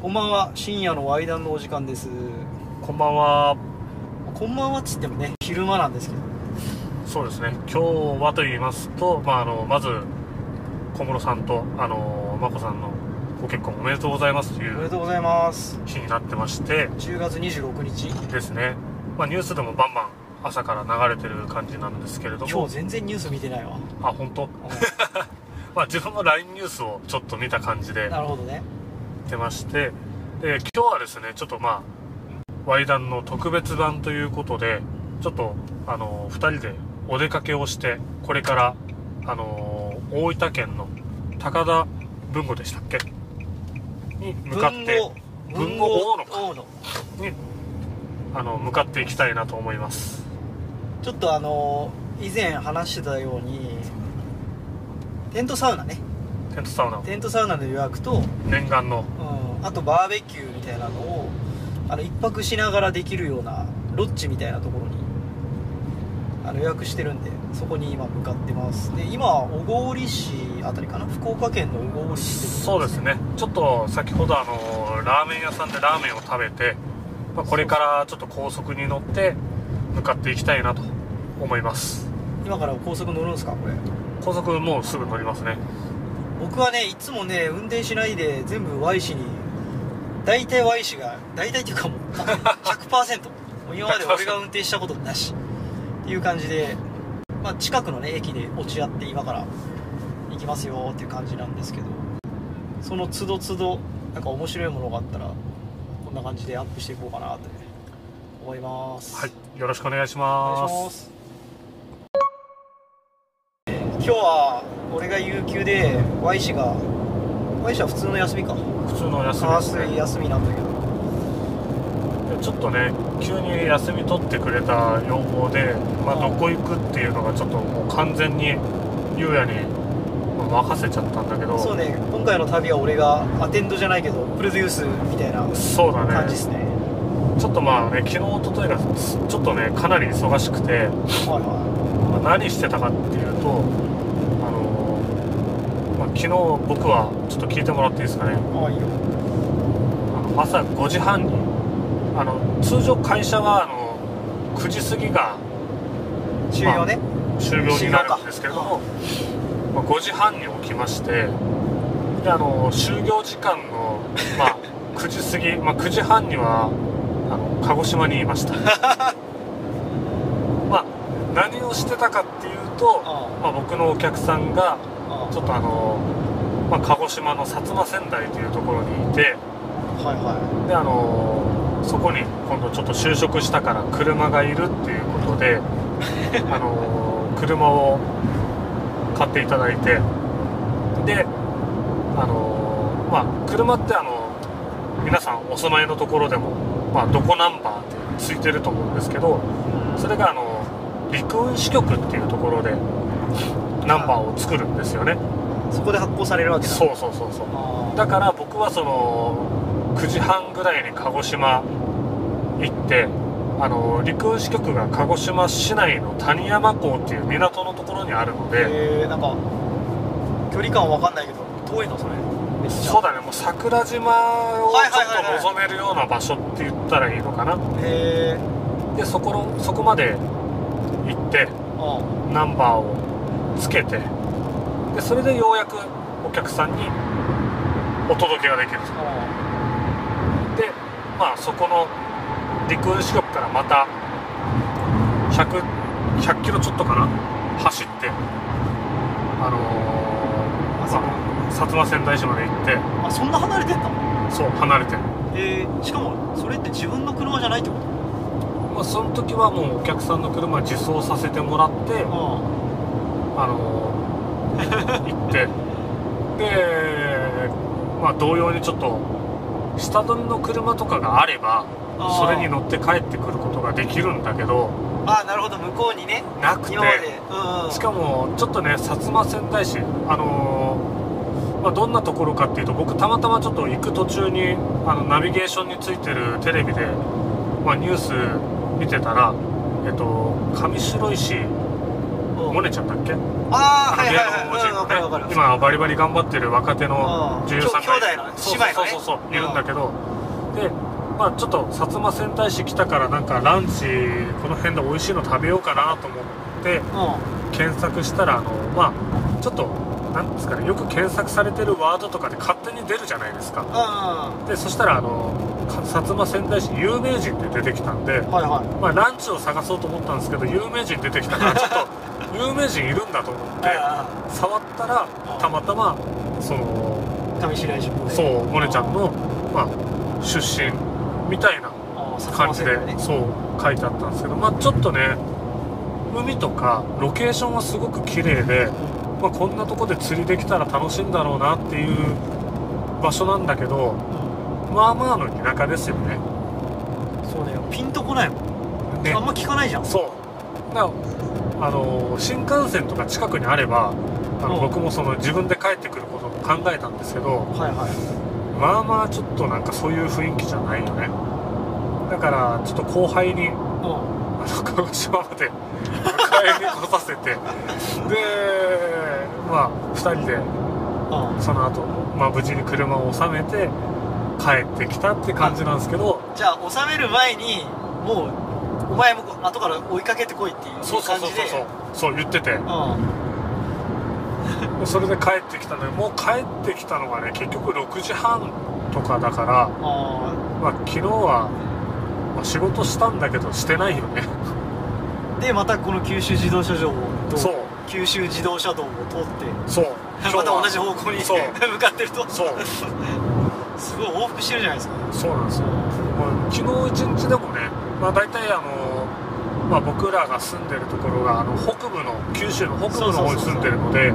こんばんは深夜のワイダンのお時間です。こんばんは。こんばんはっつってもね昼間なんですけど。そうですね。今日はと言いますと、まあ、あの、まず、小室さんと、あの、眞子さんのご結婚おめでとうございますというおめでとうございます。日になってまして。10月26日。ですね。まあ、ニュースでもバンバン朝から流れてる感じなんですけれども。今日、全然ニュース見てないわ。あ、本当？まあ、自分の LINE ニュースをちょっと見た感じで。なるほどね出まして、で、今日はですね、ちょっとまあ、ワイダンの特別版ということで、ちょっと、あの、二人でお出かけをして、これから、あの、大分県の高田文吾でしたっけ？に向かって、文豪大野か。に、あの、向かっていきたいなと思います。ちょっとあの以前話してたようにテントサウナねテントサウナ、テントサウナの予約と、念願の、うん、あとバーベキューみたいなのをあの一泊しながらできるようなロッジみたいなところにあの予約してるんでそこに今向かってます。で今小郡市あたりかな？福岡県の小郡市ってところそうですね。ちょっと先ほどあの、ラーメン屋さんでラーメンを食べて、まあ、これからちょっと高速に乗って向かっていきたいなと思います。今から高速乗るんですか？これ。高速もうすぐ乗りますね。僕はねいつもね運転しないで全部 Y 市に大体 Y 市が大体っていうかもう100%もう今まで俺が運転したことなし。っていう感じで、まあ、近くのね駅で落ち合って今から行きますよっていう感じなんですけど。その都度都度なんか面白いものがあったらこんな感じでアップしていこうかなと思います。はい。よろしくお願いしおます。願いします。今日は俺が有給で Y 氏が Y 氏は普通の休みか。普通の休みです休みなんだけど。でちょっとね、急に休み取ってくれた要望で、まあ、うん。どこ行くっていうのがちょっともう完全に、ゆうやにまあ任せちゃったんだけど、そうね今回の旅は俺がアテンドじゃないけどプロデュースみたいな感じです。ね。ちょっとまあね、昨日、一昨日がちょっとね、かなり忙しくて、はいはまあ何してたかっていうと、昨日僕はちょっと聞いてもらっていいですかね。いああいいよ。あの朝5時半にあの通常会社はあの9時過ぎが終了ね、終了になるんですけれども、まあ、5時半に起きましてであの就業時間の、まあ、9時過ぎ、まあ、9時半にはあの鹿児島にいました。まあ何をしてたかっていうと、あまあ、僕のお客さんがああちょっとあの、まあ、鹿児島の薩摩川内というところにいてはいはであのそこに今度ちょっと就職したから車がいるっていうことで あの車を買っていただいてであのまあ車ってあの皆さんお住まいのところでも、まあ、どこナンバーってついてると思うんですけどいそれがあの陸運支局っていうところでナンバーを作るんですよね。そこで発行されるわけだ。そうそうそうそう。あだから僕はその9時半ぐらいに鹿児島行ってあの陸運支局が鹿児島市内の谷山港っていう港のところにあるのあで、えー、なんか距離感わかんないけど遠いのそれ。そうだね。もう桜島をちょっと望めるような場所って言ったらいいのかな。へえでそこのそこまで行ってあナンバーをつけて。でそれでようやくお客さんにお届けができる。でまあそこの陸運支局からまた100 100キロちょっとかな走ってあのーあそのまあ、薩摩川内市まで行って。あそんな離れてんだそう離れて、えー、しかもそれって自分の車じゃないってこと？まあ、その時はもうお客さんの車自走させてもらってああのー行って。でまあ同様にちょっと下取りの車とかがあればそれに乗って帰ってくることができるんだけどあなるほど向こうにね。なくて。うんうん。しかもちょっとね薩摩川内市あのーまあ、どんなところかっていうと僕たまたまちょっと行く途中にあのナビゲーションについてるテレビで、まあ、ニュース見てたらえっと上白石うんモネちゃんだっけ？ああはい芸はいはい。うん今バリバリ頑張ってる若手のうん。女優さんが兄弟のね。そうそうそうそういるんだけど。でまあちょっと薩摩仙台市来たからなんかランチこの辺で美味しいの食べようかなと思ってう検索したらあのまあちょっとなんですかねよく検索されてるワードとかで勝手に出るじゃないですか。んうんでそしたらあのか薩摩仙台市有名人って出てきたんで、はいはい。まあ、ランチを探そうと思ったんですけど有名人出てきたからちょっと有名人いるんだと思ってあ触ったらたまたまそのあ上白石萌音そうモネちゃんの、まあ、出身みたいな感じで、ね。そう書いてあったんですけどまあちょっとね海とかロケーションはすごく綺麗で、まあ、こんなとこで釣りできたら楽しいんだろうなっていう場所なんだけどまあまあの田舎ですよね。そうだよ。ピンとこないもん。ね。あんま聞かないじゃん。そう。だからあの新幹線とか近くにあればあのうん。僕もその自分で帰ってくることを考えたんですけどはいはい。まあまあちょっとなんかそういう雰囲気じゃないよね。だからちょっと後輩にうあの鹿児島まで迎えに来させて。でまあ2人でんうん。その後、まあ無事に車を収めて帰ってきたって感じなんですけど。じゃあ収める前にもうお前も後から追いかけてこいっていうそうそう感じでそうそうそう。そう言ってて。うん。で それで帰ってきたのにもう帰ってきたのがね結局6時半とかだから、あまあ、昨日は、まあ仕事したんだけどしてないよね。ー でまたこの九州自動車道をどそう。九州自動車道を通ってそう。また同じ方向にそう。向かってると。そう。すごい往復してるじゃないですか。そうなんですよ、まあ、昨日一日でもね、まあ、大体あの、まあ、僕らが住んでるところがあの北部の九州の北部の方に住んでるので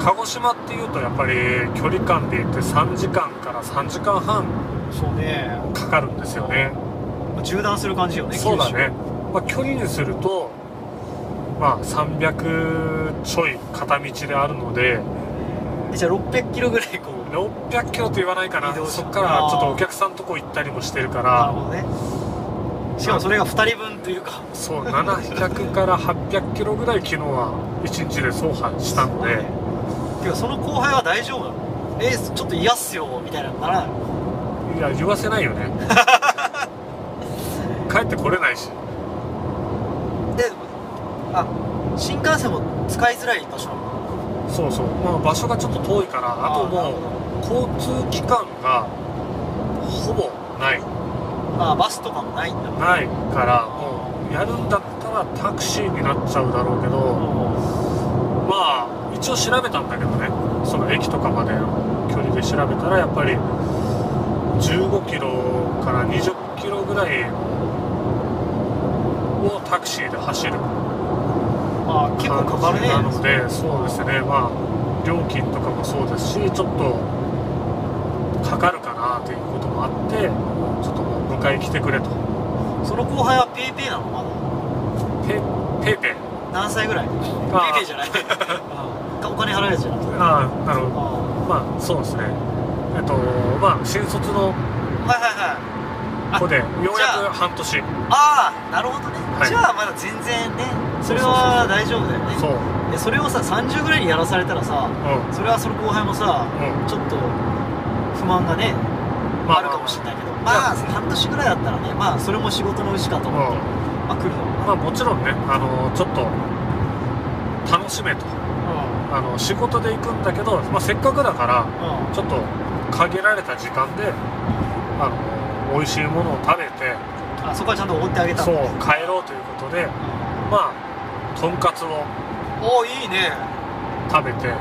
鹿児島っていうとやっぱり距離感で言って3時間から3時間半そうね。かかるんですよね。まあ縦断する感じよねそうだね、まあ、距離にするとまあ300ちょい片道であるのでえじゃあ600キロぐらいこう600キロと言わないかな。そっからちょっとお客さんとこ行ったりもしてるから。なるほどねしかもそれが2人分というか。そう700から800キロぐらい昨日は1日で走破したので。てかその後輩は大丈夫なの？えちょっと嫌っすよみたいなのなら。ないいや言わせないよね。帰ってこれないし。であ新幹線も使いづらい場所なの？そうそう、まあ、場所がちょっと遠いからあともう交通機関があバスとかもないんだ。ないからもうやるんだったらタクシーになっちゃうだろうけどまあ一応調べたんだけどねその駅とかまでの距離で調べたらやっぱり15キロから20キロぐらいをタクシーで走るあ結構かかるね。なのでそうですね。まあ料金とかもそうですしちょっとかかるかなということもあって迎え来てくれと。その後輩はペイペイなの？まだ。ペペイペイ何歳ぐらい？ペイあ。ペイじゃない。う んお金払うやつじゃなくてああなるほど。あまあそうですね。えっとまあ新卒のはいはいはい。子でようやく半年。ああなるほどね、はい。じゃあまだ全然ねそれは大丈夫だよね。そう。でそれをさ30ぐらいにやらされたらさうん。それはその後輩もさうん。ちょっと不満がねまあるかもしれないけど。まあ半年ぐらいだったらねまあそれも仕事のうちかと思って、まあ来るのまあもちろんねあのちょっと楽しめと。あの仕事で行くんだけど、まあ、せっかくだからちょっと限られた時間であの美味しいものを食べてあそこはちゃんとおごってあげた。そうの帰ろうということでうん。まあとんかつをおおいいね。食べて。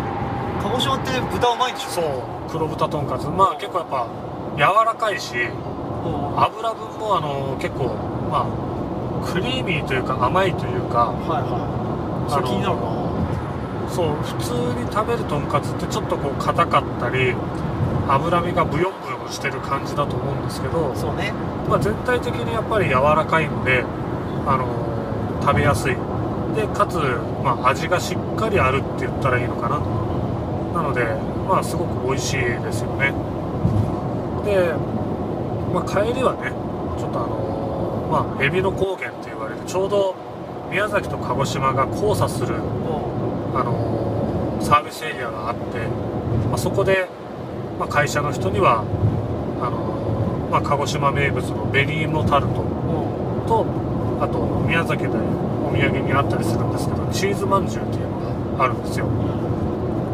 鹿児島って豚うまいんでしょ？そう黒豚とんかつ。まあ結構やっぱ柔らかいしうん。油分もあの結構まあクリーミーというか甘いというかはいはい。それ気になるな。そう普通に食べるとんかつってちょっとこう硬かったり脂身がブヨンブヨンしてる感じだと思うんですけど、そうね。まあ、全体的にやっぱり柔らかいので、あの食べやすい。でかつ、まあ、味がしっかりあるって言ったらいいのかななのでまあすごく美味しいですよねで、まあ、帰りはねちょっとあのまあ海老の高原って言われるちょうど宮崎と鹿児島が交差するうあのサービスエリアがあって、まあ、そこで、まあ、会社の人にはあの、まあ、鹿児島名物の紅芋タルトうん。とあと宮崎でお土産にあったりするんですけどチーズまんじゅうっていうのがあるんですよ。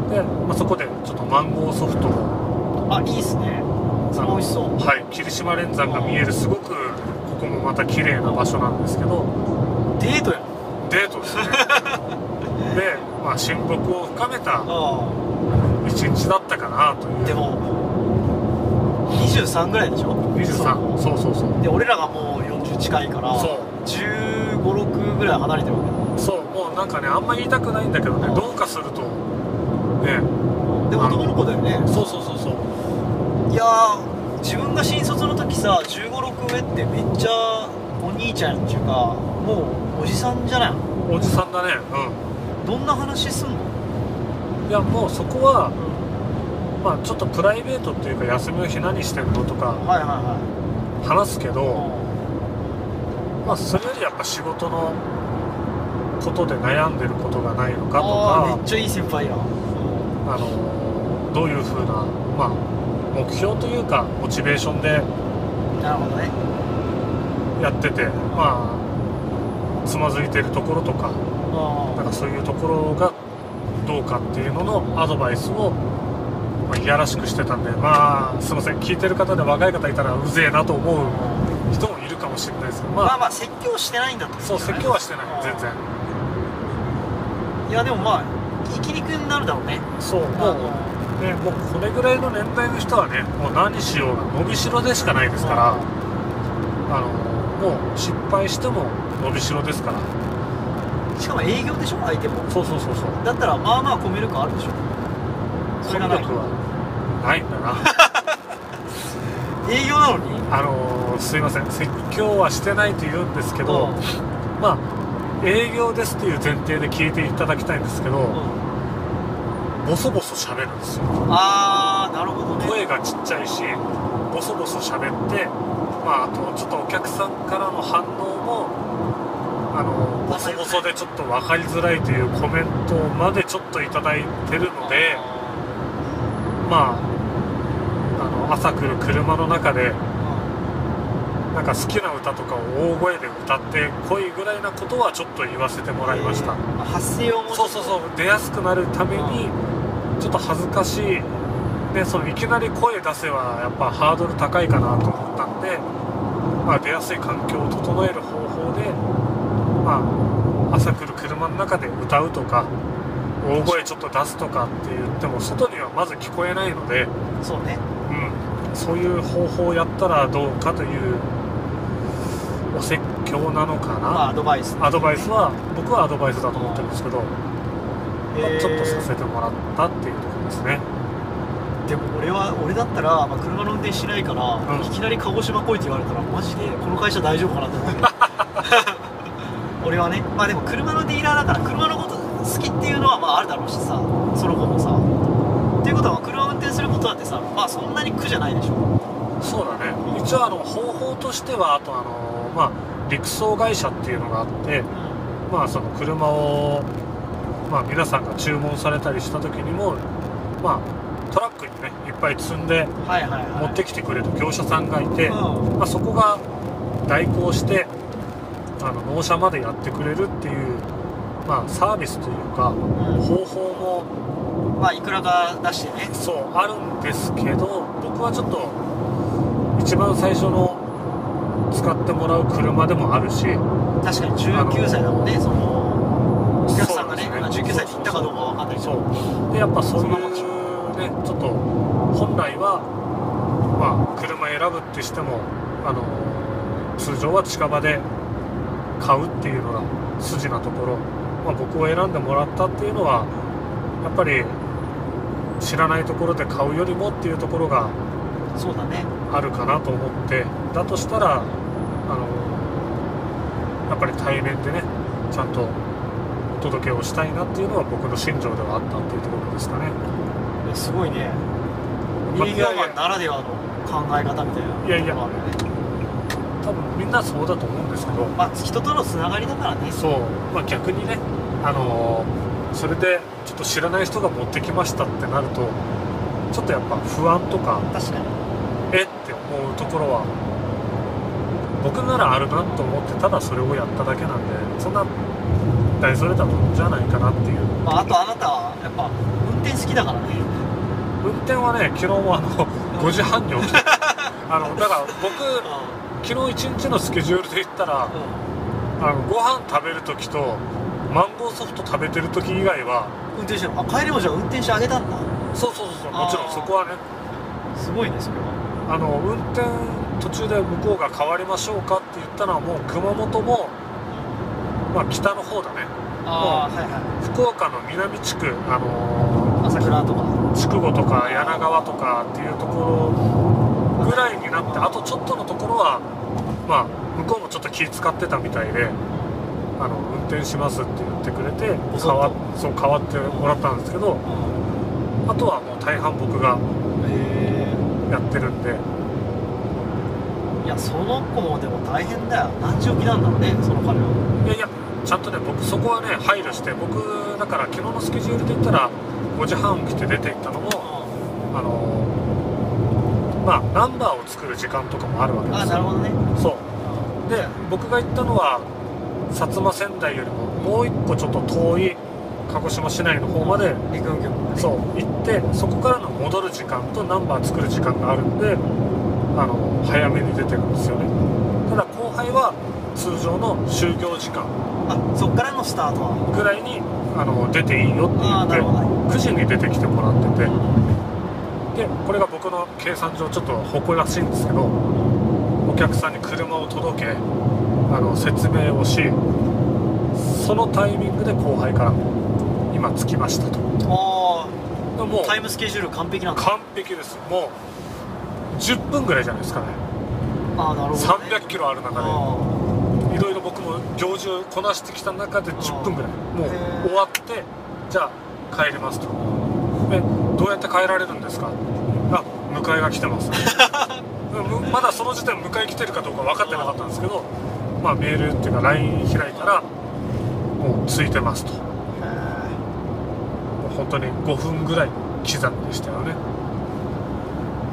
で、まあ、そこでちょっとマンゴーソフトをあいいっすねそれ美味しそう。はい。霧島連山が見えるすごくここもまた綺麗な場所なんですけど。デートやん。デートですね。で、まあ、親睦を深めたあ一日だったかなという。あでも23ぐらいでしょ？23そうそうそう。で俺らがもう40近いからそう。1 5 6ぐらい離れてるわそう。もうなんかねあんま言いたくないんだけどね。うんどうかするとね。けでも男の子だよね。そうそうそうそういやー自分が新卒の時さ1 5 6上ってめっちゃお兄ちゃんっていうかもうおじさんじゃない？おじさんだね。どんな話すんの？うんいやもうそこはまあちょっとプライベートっていうか休みの日何してんのとかはいはいは話すけど、いまあそれよりやっぱ仕事のことで悩んでることがないのかとかめっちゃいい先輩やん。あのどういうふうな、まあ、目標というかモチベーションでなるほどね。やっててまあつまずいてるところとかあなんかそういうところがどうかっていうののアドバイスを、まあ、いやらしくしてたんでまあすいません。聞いてる方で若い方いたらうぜえなと思う人もいるかもしれないですけどまあ、まあまあ説教してないんだってそう説教はしてない。全然。いやでもまあ生きにくになるだろうね。そうもうねもうこれぐらいの年代の人はねもう何しようが伸びしろでしかないですからあのもう失敗しても伸びしろですから。しかも営業でしょ相手も。そうそうそうそう。だったらまあまあコミュ力あるでしょ。コミュ力はないんだな。営業なのに？あのすいません。説教はしてないと言うんですけど、うん。まあ営業ですっていう前提で聞いていただきたいんですけど、うんボソボソ喋るんですよ。ああなるほどね。声がちっちゃいしボソボソ喋ってまああとちょっとお客さんからの反応もあのボソボソでちょっと分かりづらいというコメントまでちょっといただいてるのでまああの朝来る車の中でなんか好きな歌とかを大声で歌ってこいぐらいなことはちょっと言わせてもらいました、えー発声をもそうそうそう。出やすくなるためにちょっと恥ずかしい。でそのいきなり声出せはやっぱハードル高いかなと思ったんで、まあ、出やすい環境を整える方法で、まあ、朝来る車の中で歌うとか大声ちょっと出すとかって言っても外にはまず聞こえないので、そうね。うん、そういう方法をやったらどうかというお説教なのかな、まあアドバイスアドバイスは僕はアドバイスだと思ってるんですけど、まあえーちょっとさせてもらったっていうところですね。でも俺は俺だったら、まあ、車の運転しないから、うん。いきなり鹿児島来いって言われたらマジでこの会社大丈夫かなと思う。俺はねまあでも車のディーラーだから車のこと好きっていうのはまああるだろうしさその子もさ。っていうことは車を運転することだってさまあそんなに苦じゃないでしょ。そうだね。一応あの方法としてはあとあのまあ陸送会社っていうのがあってまあその車をまあ皆さんが注文されたりした時にもまあトラックにねいっぱい積んで持ってきてくれる業者さんがいて、うん。まあ、そこが代行してあの納車までやってくれるっていう、まあ、サービスというかうん。方法もまあいくらか出してね。そうあるんですけど僕はちょっと一番最初の使ってもらう車でもあるし確かに19歳だもんねそのがねそうまあですね19歳って言ったかどうかわかんないけそどう。でやっぱそういうねちょっと本来はまあ車選ぶってしてもあの通常は近場で買うっていうのが筋なところ、まあ、僕を選んでもらったっていうのはやっぱり知らないところで買うよりもっていうところがそうだね。あるかなと思って。だとしたらあのやっぱり対面でねちゃんとお届けをしたいなっていうのは僕の心情ではあったっていうところですかね。すごいね。まあ営業マンならではの考え方みたいな。いやいや。多分みんなそうだと思うんですけど。まあ人とのつながりだからね。そう、まあ、逆にねあのそれでちょっと知らない人が持ってきましたってなるとちょっとやっぱ不安とか確かに。えって思うところは僕ならあるなと思ってただそれをやっただけなんでそんな大それたもんじゃないかなっていう。まあ、あとあなたはやっぱ運転好きだからね。運転はね昨日もあの5時半に起きて あのだから僕昨日一日のスケジュールで言ったらうあのご飯食べる時とマンゴーソフト食べてる時以外はん運転してる。あ帰りもじゃあ運転してあげたんだ。そうそうそうもちろんそこはね。すごいねそれは。あの運転途中で向こうが変わりましょうかって言ったのはもう熊本も、まあ、北の方だね。ああはいはい。福岡の南地区あの朝倉とか。ー筑後とか柳川とかっていうところぐらいになってあとちょっとのところはまあ向こうもちょっと気使ってたみたいであの運転しますって言ってくれて変わそう変わってもらったんですけどあとはもう大半僕がへやってるんで。えいやその子もでも大変だよ。何時起きなんだろうねその彼は。いやいやちゃんとね僕そこはね配慮して僕だから昨日のスケジュールで言ったら5時半起きて出て行ったのもあのまあナンバーを作る時間とかもあるわけですよ。あなるほどね。そう。で僕が行ったのは薩摩仙台よりももう一個ちょっと遠い鹿児島市内の方まで陸運局そう行ってそこからの戻る時間とナンバー作る時間があるんであの早めに出てるんですよね。ただ後輩は通常の就業時間あそっからのスタート。はぐらいにあの出ていいよって言ああなるほど。って9時に出てきてもらってて。うでこれが僕の計算上ちょっと誇らしいんですけどお客さんに車を届けあの説明をしそのタイミングで後輩から今着きましたと。あでもうあタイムスケジュール完璧なんだ。完璧です。もう10分ぐらいじゃないですかね。ああなるほど、ね、300キロある中で。あいろいろ僕も行事をこなしてきた中で10分ぐらい。もう終わってじゃあ帰りますと。えどうやって帰られるんですか？あ迎えが来てます。う んまだその時点迎え来てるかどうか分かってなかったんですけどまあメールっていうか LINE 開いたらもう着いてますと。本当に5分ぐらい刻みでしたよね。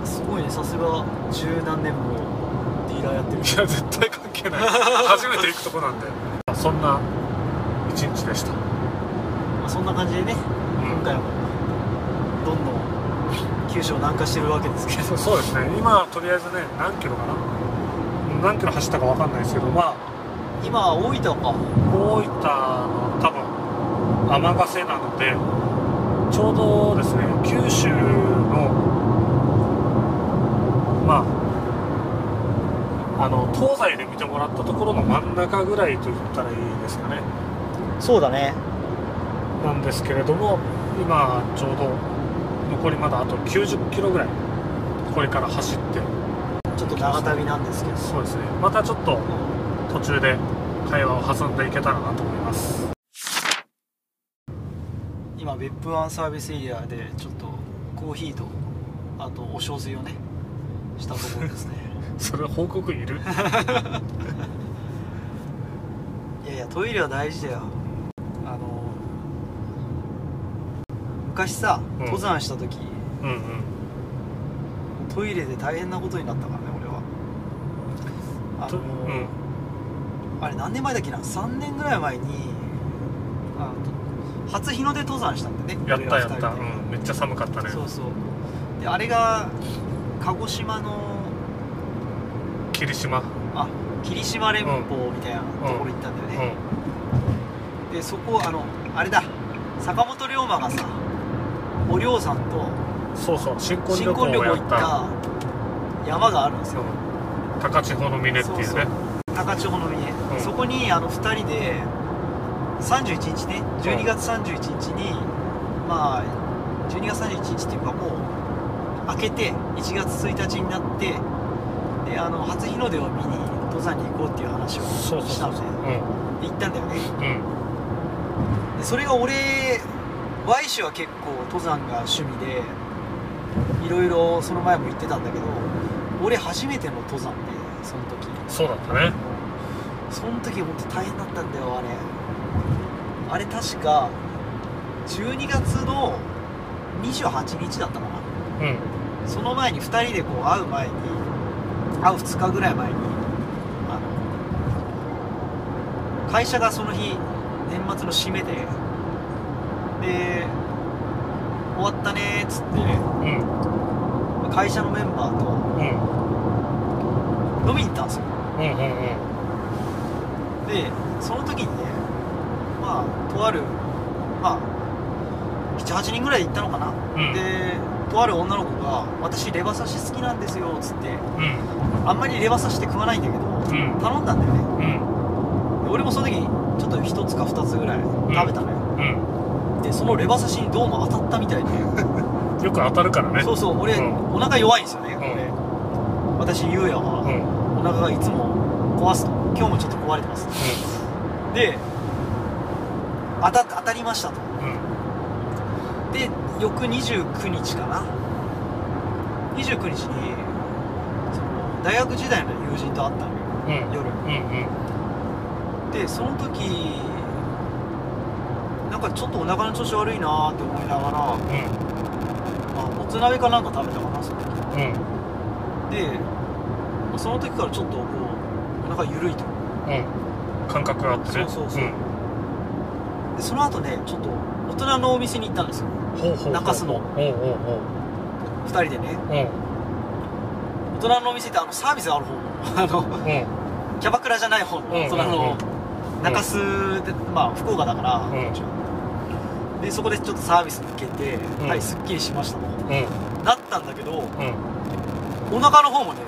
えすごいねさすが十何年もーラーやってるいや絶対関係ない。初めて行くとこなんで。そんな一日でした、まあそんな感じでねうん。今回もどんどん九州を南下してるわけですけど。そうそうですね。今とりあえずね何キロかな。何キロ走ったか分かんないですけどまあ。今大分か。大分の多分天ヶ瀬なのでちょうどですね九州のまああの東西で見てもらったところの真ん中ぐらいと言ったらいいですかね。そうだね。なんですけれども今ちょうど残りまだあと90キロぐらいこれから走って。ちょっと長旅なんですけど。そうですね。またちょっと途中で会話を挟んでいけたらなと思います。今別府湾サービスエリアでちょっとコーヒーとあとお小水をねしたところですねそれ報告いる？いやいやトイレは大事だよ。あの昔さうん。登山した時、うんうん。トイレで大変なことになったからね俺は。あとの、うん。あれ何年前だっけな？3年ぐらい前にあの初日の出登山したんだよね。やったやった、うん、めっちゃ寒かったね。そうそう。であれが鹿児島の霧島。あ霧島連峰みたいなところ行ったんだよね、でそこあのあれだ。坂本龍馬がさお龍さんとうんそうそう新婚新旅行行ったた山があるんですよ。うん。高千穂の峰っていうね。そうそう。高千穂の峰、うん。そこにあの2人で31日ね。12月31日に、まあ12月31日っていうかもう明けて1月1日になってであの初日の出を見に登山に行こうっていう話をしたので行ったんだよね。ん。でそれが俺 Y 氏は結構登山が趣味でいろいろその前も言ってたんだけど俺初めての登山でその時。そうだったね。その時本当大変だったんだよあれ。あれ確か12月の28日だったかな。うん。その前に2人でこう会う前に会う2日ぐらい前に会社がその日年末の締めでで終わったねーっつってうん。会社のメンバーとうん。飲みに行ったんですよ。うんうんでその時にねまあとあるまあ78人ぐらいで行ったのかな、うん。でとある女の子が「私レバ刺し好きなんですよ」っつってうん。あんまりレバ刺しって食わないんだけどうん。頼んだんだよね。うん。で俺もその時ちょっと1つか2つぐらい食べたのよ、うん。でそのレバ刺しにどうも当たったみたいで。よく当たるからね。そうそう俺、うん。お腹弱いんですよね、ん。俺。私ゆうやは、うん。お腹がいつも壊すと。今日もちょっと壊れてます。で当た当たりましたと翌29日かな。29日にその大学時代の友人と会ったのよ。うん。夜。うんうん。でその時なんかちょっとお腹の調子悪いなーって思いながら、うん。まあ、もつ鍋かなんか食べたかなその時。うん。でまあその時からちょっとこうお腹緩いと。うん。感覚があってね。そうそうそうん。でその後ねちょっと大人のお店に行ったんですよ中洲の。ほうほうほ2人でね。大人のお店ってあのサービスある方の あのうん。キャバクラじゃない方のうん大人の中洲でまあ福岡だから、でそこでちょっとサービス受けて、うん。はいすっきりしましたと。うん。なったんだけどうん。お腹の方もね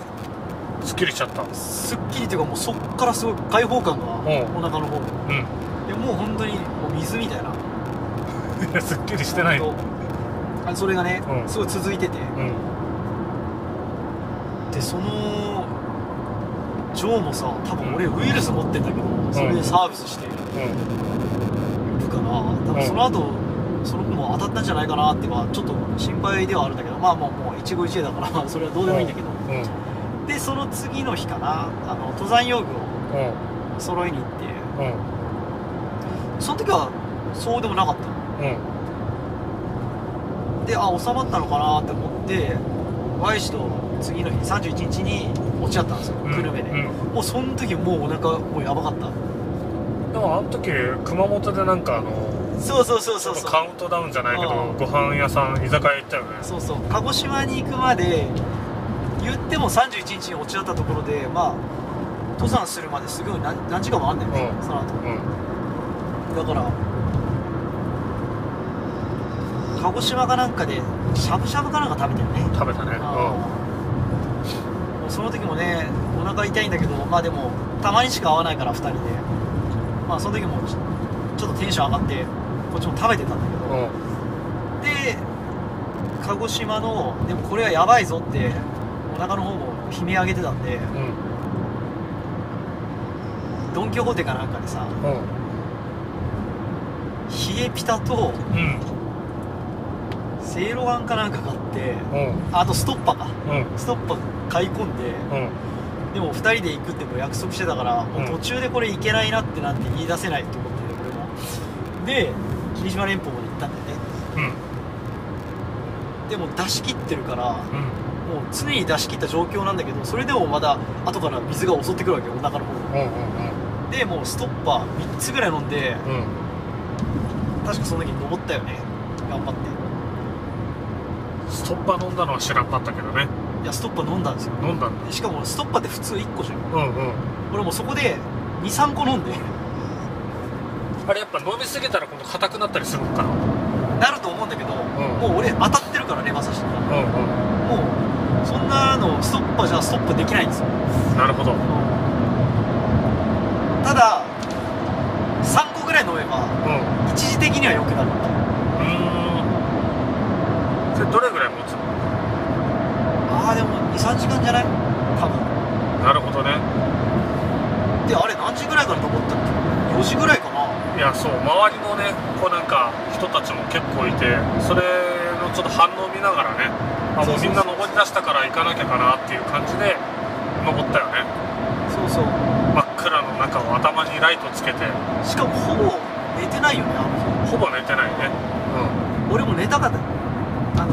すっきりしちゃった。すっきりというかもうそっからすごい開放感がうん。お腹の方でもう本当にもう水みたいな すっきりしてないとあそれがね、うん。すごい続いてて。うん。でそのジョーもさ多分俺ウイルス持ってんだけど、それでサービスして。るうんかな多分その後、その子も当たったんじゃないかなってはちょっと心配ではあるんだけどまあもうもう一期一会だからそれはどうでもいいんだけど、うん。でその次の日かなあの登山用具をうん。揃えに行って。うん。その時はそうでもなかったのうん。であ収まったのかなって思って Y 氏と次の日31日に落ち合ったんですようん。久留米で、うん。もうその時もうお腹もうやばかった。でもあの時熊本でなんかあのそうそうそうそうそう。カウントダウンじゃないけどうん。ご飯屋さん居酒屋行ったよね。そうそう。鹿児島に行くまで言っても31日に落ち合ったところでまあ登山するまですごい何何時間もあんだよね、うん。その後。うん。だから鹿児島かなんかでしゃぶしゃぶかなんか食べてるね。食べたね。うその時もねお腹痛いんだけどまあでもたまにしか会わないから2人で。まあその時もちちょっとテンション上がってこっちも食べてたんだけど、で鹿児島のでもこれはやばいぞってお腹の方も悲鳴上げてたんでうん。ドン・キホーテかなんかでさうん。冷えピタとうんせいろがんかなんか買ってうん。あとストッパか。うん。ストッパ買い込んでうん。でも2人で行くってもう約束してたから、もう途中でこれ行けないなってなって言い出せないと思って俺もで霧島連峰まで行ったんだよね。うん。でも出し切ってるからうん。もう常に出し切った状況なんだけどそれでもまだ後から水が襲ってくるわけよお腹の方。にうんでもうストッパー3つぐらい飲んでうん。うん確かその時登ったよね。頑張って。ストッパー飲んだのは知らんかったけどね。いやストッパー飲んだんですよ。飲んだんだ。でしかもストッパーって普通1個じゃん。うんうん。俺もうそこで23個飲んで。あれやっぱ飲みすぎたら今度硬くなったりするのかな。なると思うんだけど、ん。もう俺当たってるからレバ刺しにうんもうそんなのストッパーじゃストップできないんですよ。うんなるほど。ただ3個ぐらい飲めばうん。う一時的には良くなるーんそれどれぐらい持つのああでも23時間じゃない？多分。なるほどね。であれ何時ぐらいから登ったっけ？4時ぐらいかな。いやそう周りのねこうなんか人たちも結構いてそれのちょっと反応を見ながらねあもうみんな登り出したから行かなきゃかなっていう感じで登ったよね。そうそう。真っ暗の中を頭にライトつけて。しかもほぼ寝てないよねあのほぼ寝てないね。日俺も寝たかった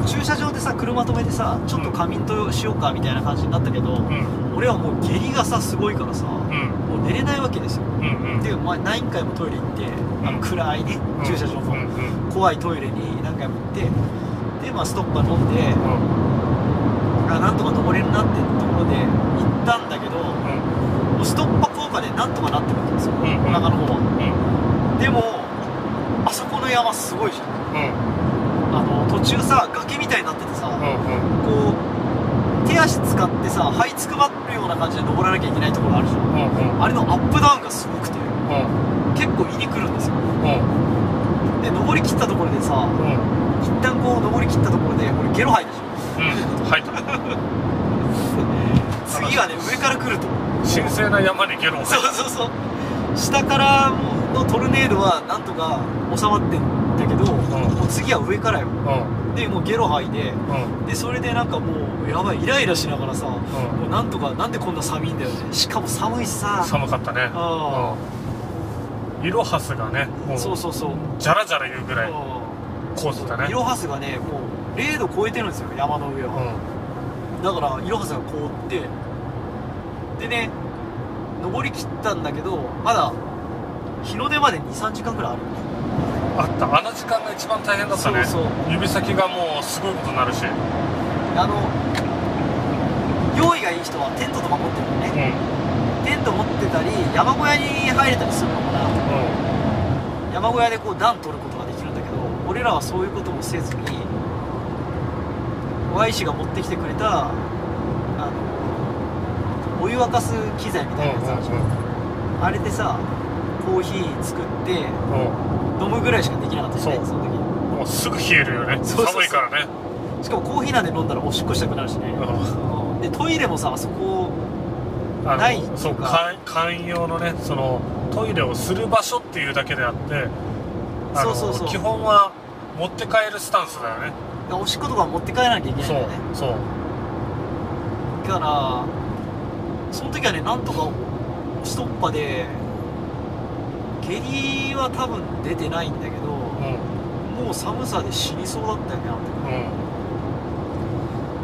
駐車場でさ車止めてさちょっと仮眠としようかみたいな感じになったけど、うん。うん俺はもう下痢がさすごいからさもうん。う寝れないわけですよ。うんうん。で、まあ、何回もトイレ行ってあの暗いねうん。駐車場のうんうん。怖いトイレに何回も行ってで、まあ、ストッパー飲んでうん。あなんとか登れるなってところで行ったんだけどもうストッパー効果でなんとかなってるわけですよ、うんお腹の方は。うん。でもあそこの山すごいじゃんあの途中さ崖みたいになっててさ、うんうん。こう手足使ってさ這いつくばるような感じで登らなきゃいけないところあるじゃん。うんうん。あれのアップダウンがすごくてうん。結構胃に来るんですよ。うん。で登り切ったところでさうん。一旦こう登り切ったところで俺ゲロ吐いたじゃん。うん。入った。次はね上から来ると。神聖な山にゲロをそうそうそう。下からのトルネードはなんとか収まってんだけど、もう次は上からよ。うん。でもうゲロ吐いてうん。でそれでなんかもうやばいイライラしながらさ、んもうなんとかなんでこんな寒いんだよね。しかも寒いしさ。寒かったね。あうん。イロハスがねもうそうそうそう。じゃらじゃら言うぐらいうん。コースだね。イロハスがねもう0度超えてるんですよ山の上うは、ん。だからイロハスが凍って。でね登り切ったんだけどまだ日の出まで23時間ぐらいあるあった。あの時間が一番大変だったね。指先がもうすごいことになるし。うあの用意がいい人はテントとか持ってるのね、ん。テント持ってたり山小屋に入れたりするのかな。う山小屋でこう暖取ることができるんだけど俺らはそういうこともせずに Y 氏が持ってきてくれたあのお湯沸かす機材みたいなやつあるじゃん、あれでさコーヒー作って飲むぐらいしかできなかったよねその時。もうすぐ冷えるよね。寒いからね。しかもコーヒーなんで飲んだらおしっこしたくなるしね、うでトイレもさあそこないっていうか。そうか寛容のねそのトイレをする場所っていうだけであってそうそうそう。基本は持って帰るスタンスだよね。おしっことか持って帰らなきゃいけないんそうだよねそう。だからその時はねなんとかストッパで下痢は多分出てないんだけどうん。もう寒さで死にそうだったよねあの時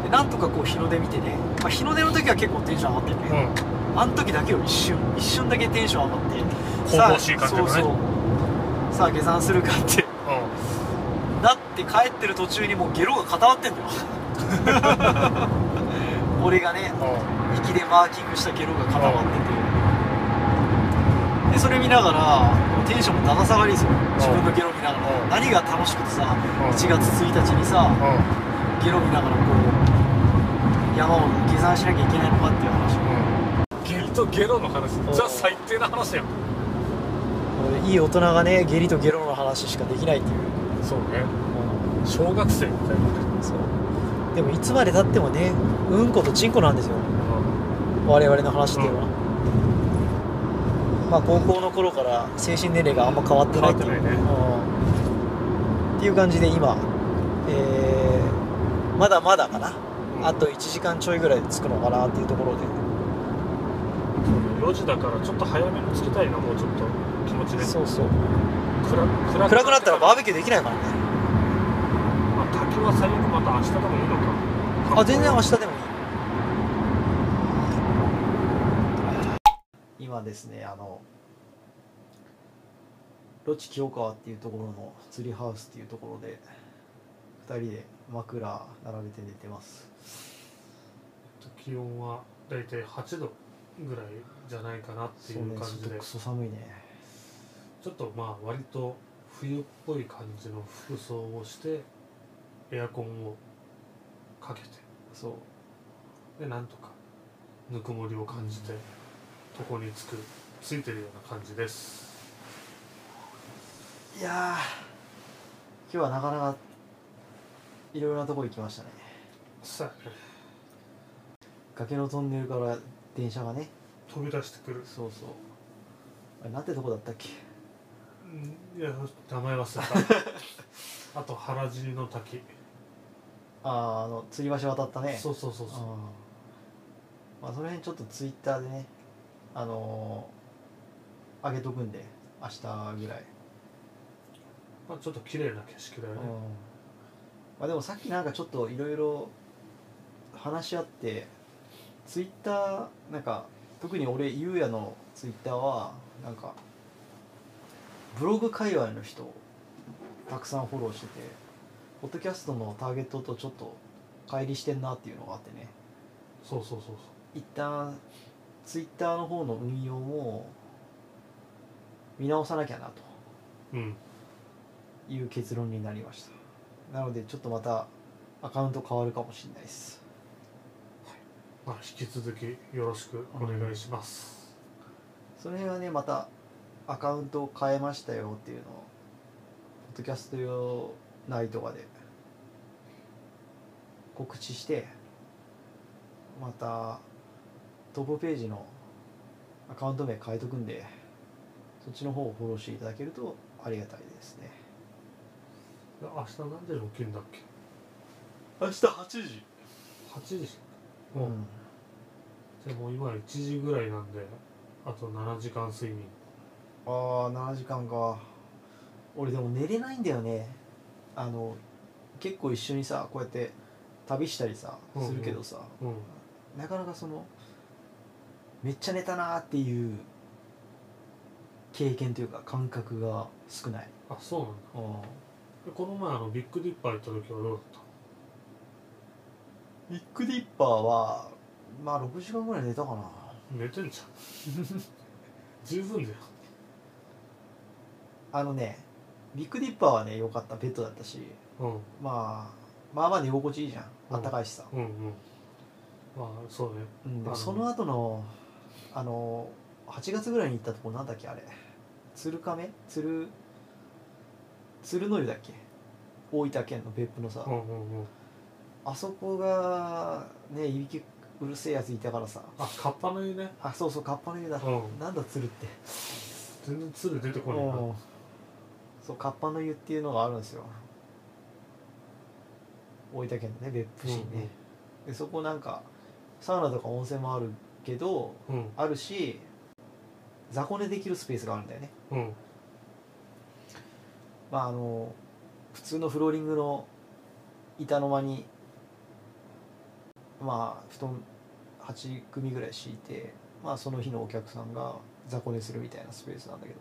うんでなんとかこう日の出見てね、まあ、日の出の時は結構テンション上がったよね、うん。あの時だけを一瞬一瞬だけテンション上がって神々しい感ね。さあそうそう。さあ下山するかって。なって帰ってる途中にもうゲロが固まってんだよ。俺がねうん。息でマーキングしたゲロが固まってて。でそれ見ながらテンションもだだ下がりですよ。自分のゲロ見ながうん。ら何が楽しくてさうん。1月1日にさうゲロ見ながらこう山を下山しなきゃいけないのかっていう話。んうん。ゲリとゲロの話。ん。じゃあ最低な話だよいい大人がね下痢とゲロの話しかできないっていう、そうね。小学生みたいな。ねそう。でもいつまでたってもねうんことちんこなんですよ。我々の話っていうのは、まあ高校の頃から精神年齢があんま変わってないっていうね。うん。っていう感じで今えーまだまだかな、うん。あと1時間ちょいぐらいで着くのかなっていうところで、4時だからちょっと早めに着きたいなもうちょっと気持ちで。そうそう。暗暗暗くなったらバーベキューできないからね。まあ、滝は最悪また明日でもいいのか。あ全然明日でもいい今ですねあのロチ清川っていうところの釣りハウスっていうところで2人で枕並べて寝てます。気温はだいたい8度ぐらいじゃないかなっていう感じで。ちょっと寒いね。ちょっとまあ割と冬っぽい感じの服装をしてエアコンをかけて。そう。でなんとかぬくもりを感じて床につくついてるような感じです。いやー今日はなかなかいろいろなとこ行きましたね。さあ。崖のトンネルから電車がね飛び出してくる。そうそう。あれなんてとこだったっけ？うんいや名前忘れた。あと原尻の滝。あああの吊り橋渡ったね。そうそうそうそう。まあその辺ちょっとツイッターでねあのー、上げとくんで明日ぐらい。まあ、ちょっと綺麗な景色だよね、うん。まあ、でもさっきなんかちょっといろいろ話し合ってツイッターなんか特に俺ゆうやのツイッターはなんかブログ界隈の人たくさんフォローしててポッドキャストのターゲットとちょっと乖離してんなっていうのがあってね。そうそうそうそう。一旦ツイッターの方の運用も見直さなきゃなと。うん。いう結論になりました。なのでちょっとまたアカウント変わるかもしれないです。まあ、引き続きよろしくお願いします、その辺はねまたアカウントを変えましたよっていうのをポッドキャスト用内とかで告知してまたトップページのアカウント名変えとくんでそっちの方をフォローしていただけるとありがたいですね。で明日何時に起きるんだっけ？明日8時。8時もう、うん。じゃあもう今1時ぐらいなんであと7時間睡眠。ああ7時間か。俺でも寝れないんだよね。あの結構一緒にさこうやって旅したりさうんうん。するけどさ、うん。なかなかそのめっちゃ寝たなーっていう経験というか感覚が少ない、あそうなんだ。この前あのビッグディッパー行った時はどうだっビッグディッパーはまあ6時間ぐらい寝たかな。た寝てんじゃん。十分だよ。あのねビッグディッパーはね良かった。ベッドだったし。うん。まあまあまあ寝心地いいじゃん。うん。あったかいしさ、うんうん。まあそうね。うん、でもあのその後のあの8月ぐらいに行ったとこなんだっけあれ。鶴亀？鶴鶴の湯だっけ？大分県の別府のさ、うんうんうん。あそこがねいびきうるせえやついたからさ。あカッパの湯ね。あそうそうカッパの湯だ、うん。なんだ鶴って。全然鶴出てこないな。うん。そうカッパの湯っていうのがあるんですよ。大分県のね別府市にね、でそこなんかサウナとか温泉もあるけどうん。あるし雑魚寝できるスペースがあるんだよね。うん。まああの普通のフローリングの板の間にまあ布団8組ぐらい敷いてまあその日のお客さんが雑魚寝するみたいなスペースなんだけど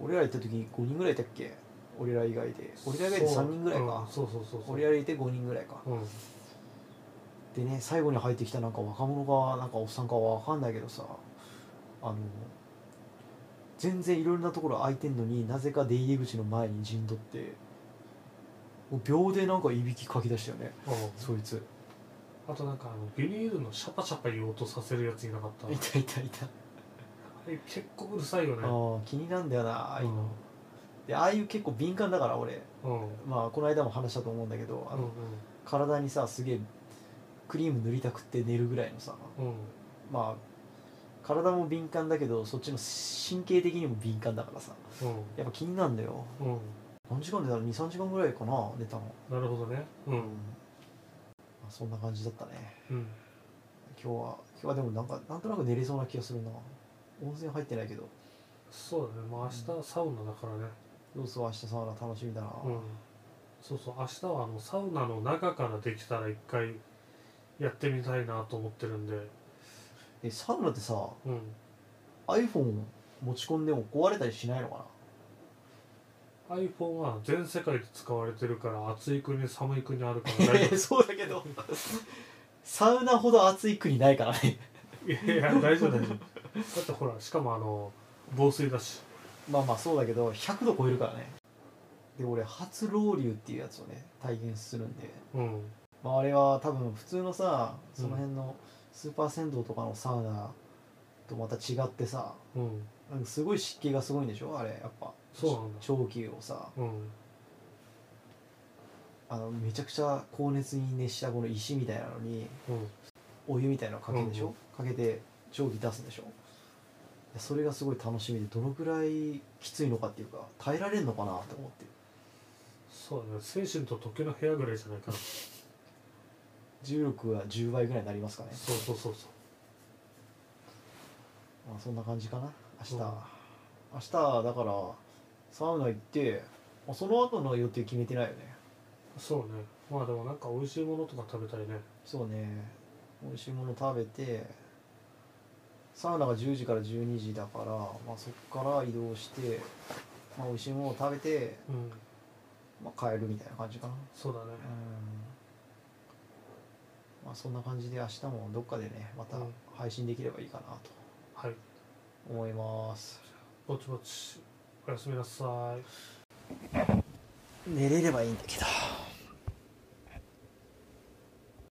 俺ら行った時5人ぐらいいたっけ？俺ら以外で。俺ら以外で3人ぐらいか、そう,、うん、そうそうそうそう。俺らいて5人ぐらいか。うんでね最後に入ってきたなんか若者かなんかおっさんかわかんないけどさあの全然いろんなところ空いてんのになぜか出入り口の前に陣取ってもう秒でなんかいびきかき出したよねうん。そいつ。あとなんかあのビニールのシャパシャパ言おうとさせるやついなかった。いたいたいた。あれ結構うるさいよね。ああ気になんだよなああいうの。でああいう結構敏感だから俺。うん。うんまあこの間も話したと思うんだけどあの、うん。体にさすげえクリーム塗りたくって寝るぐらいのさうん。まあ体も敏感だけどそっちの神経的にも敏感だからさ。うん。やっぱ気になるんだよ。うん。何時間寝たの23時間ぐらいかな寝たの。なるほどね。うん。まあ、そんな感じだったね。うん。今日は今日はでもなんかなんとなく寝れそうな気がするな。温泉入ってないけど。そうだね。まあ明日サウナだからね。様子は明日サウナ楽しみだな、うん。そうそう明日はあのサウナの中からできたら一回やってみたいなと思ってるんで。えサウナってさうん。iPhone 持ち込んでも壊れたりしないのか iPhone は全世界で使われてるから暑い国寒い国あるからな 大丈そうだけどサウナほど暑い国ないからね。夫いやいや大丈夫大丈夫。だってほらしかもあの防水だし。まあまあそうだけど100度超えるからね。で俺初ロウリュっていうやつをね体験するんで、うんまあ、あれは多分普通のさその辺のスーパー銭湯とかのサウナとまた違ってさうんなんかすごい湿気がすごいんでしょ？あれやっぱ。そうなんだ。長期をさ。うんあのめちゃくちゃ高熱に熱したこの石みたいなのにうんお湯みたいなのかけるでしょ、かけて蒸気出すんでしょ？それがすごい楽しみでどのくらいきついのかっていうか耐えられるのかなって思って。そうだね。精神と時の部屋ぐらいじゃないかな重力は10倍ぐらいになりますかね。そうそうそうそまあそんな感じかな明日、う。ん明日だからサウナ行ってあその後の予定決めてないよね。そうね。まあでもなんか美味しいものとか食べたいね。そうね。美味しいもの食べてサウナが10時から12時だから、まあ、そこから移動して、まあ、美味しいものを食べて、うん。まあ、帰るみたいな感じかな。そうだね。うんまあそんな感じで明日もどっかでねまたうん。配信できればいいかなはい。と思います、ぼちぼちおやすみなさい。寝れればいいんだけど